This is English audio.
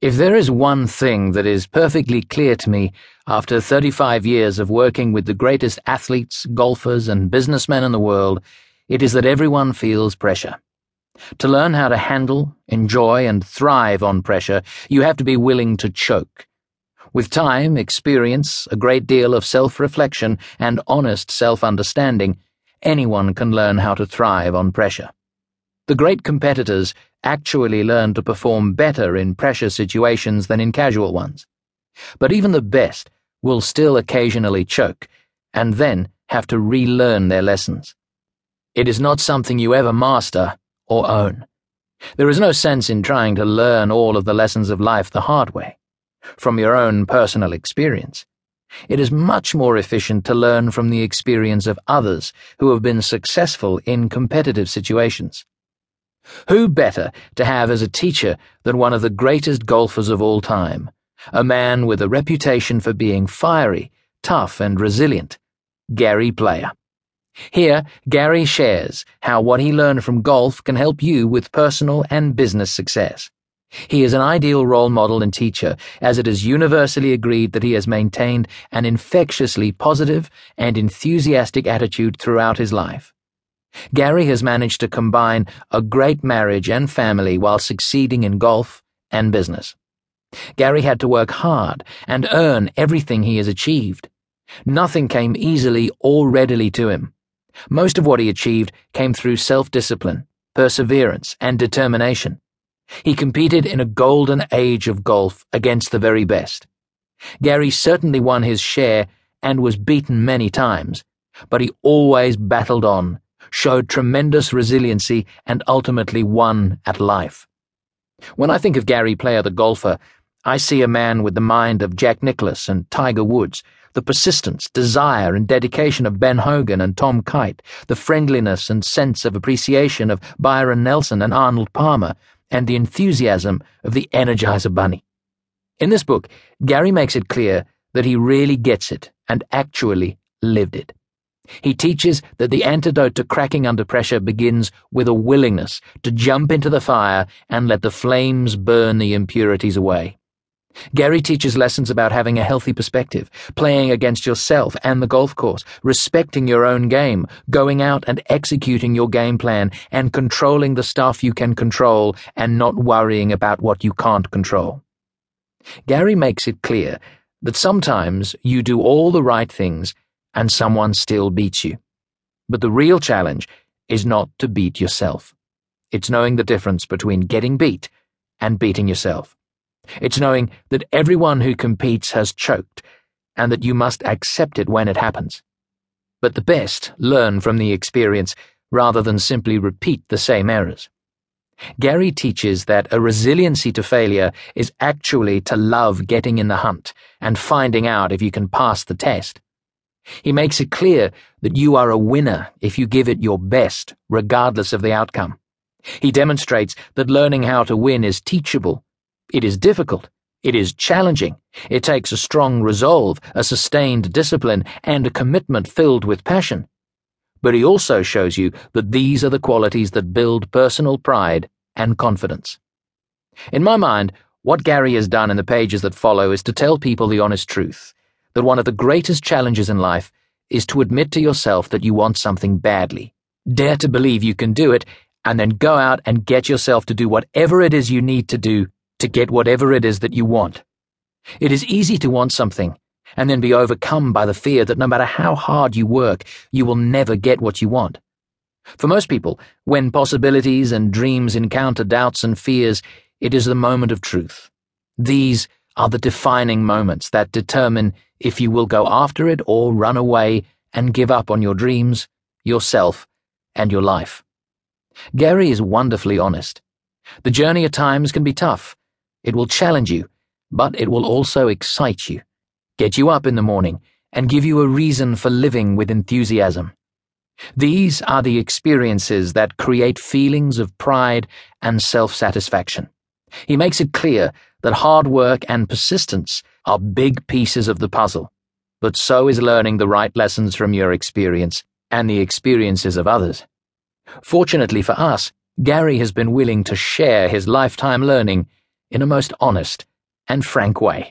If there is one thing that is perfectly clear to me after 35 years of working with the greatest athletes, golfers, and businessmen in the world, it is that everyone feels pressure. To learn how to handle, enjoy, and thrive on pressure, you have to be willing to choke. With time, experience, a great deal of self reflection, and honest self understanding, anyone can learn how to thrive on pressure. The great competitors actually learn to perform better in pressure situations than in casual ones. But even the best will still occasionally choke, and then have to relearn their lessons. It is not something you ever master or own. There is no sense in trying to learn all of the lessons of life the hard way, from your own personal experience. It is much more efficient to learn from the experience of others who have been successful in competitive situations. Who better to have as a teacher than one of the greatest golfers of all time, a man with a reputation for being fiery, tough, and resilient, Gary Player. Here, Gary shares how what he learned from golf can help you with personal and business success. He is an ideal role model and teacher, as it is universally agreed that he has maintained an infectiously positive and enthusiastic attitude throughout his life. Gary has managed to combine a great marriage and family while succeeding in golf and business. Gary had to work hard and earn everything he has achieved. Nothing came easily or readily to him. Most of what he achieved came through self discipline, perseverance, and determination. He competed in a golden age of golf against the very best. Gary certainly won his share and was beaten many times, but he always battled on showed tremendous resiliency, and ultimately won at life. When I think of Gary Player the golfer, I see a man with the mind of Jack Nicklaus and Tiger Woods, the persistence, desire, and dedication of Ben Hogan and Tom Kite, the friendliness and sense of appreciation of Byron Nelson and Arnold Palmer, and the enthusiasm of the Energizer Bunny. In this book, Gary makes it clear that he really gets it and actually lived it. He teaches that the antidote to cracking under pressure begins with a willingness to jump into the fire and let the flames burn the impurities away. Gary teaches lessons about having a healthy perspective, playing against yourself and the golf course, respecting your own game, going out and executing your game plan, and controlling the stuff you can control and not worrying about what you can't control. Gary makes it clear that sometimes you do all the right things and someone still beats you. But the real challenge is not to beat yourself. It's knowing the difference between getting beat and beating yourself. It's knowing that everyone who competes has choked and that you must accept it when it happens. But the best learn from the experience rather than simply repeat the same errors. Gary teaches that a resiliency to failure is actually to love getting in the hunt and finding out if you can pass the test. He makes it clear that you are a winner if you give it your best, regardless of the outcome. He demonstrates that learning how to win is teachable. It is difficult. It is challenging. It takes a strong resolve, a sustained discipline, and a commitment filled with passion. But he also shows you that these are the qualities that build personal pride and confidence. In my mind, what Gary has done in the pages that follow is to tell people the honest truth that one of the greatest challenges in life is to admit to yourself that you want something badly. Dare to believe you can do it, and then go out and get yourself to do whatever it is you need to do to get whatever it is that you want. It is easy to want something and then be overcome by the fear that no matter how hard you work, you will never get what you want. For most people, when possibilities and dreams encounter doubts and fears, it is the moment of truth. These are the defining moments that determine if you will go after it or run away and give up on your dreams, yourself, and your life. Gary is wonderfully honest. The journey at times can be tough. It will challenge you, but it will also excite you, get you up in the morning, and give you a reason for living with enthusiasm. These are the experiences that create feelings of pride and self satisfaction. He makes it clear that hard work and persistence are big pieces of the puzzle, but so is learning the right lessons from your experience and the experiences of others. Fortunately for us, Gary has been willing to share his lifetime learning in a most honest and frank way.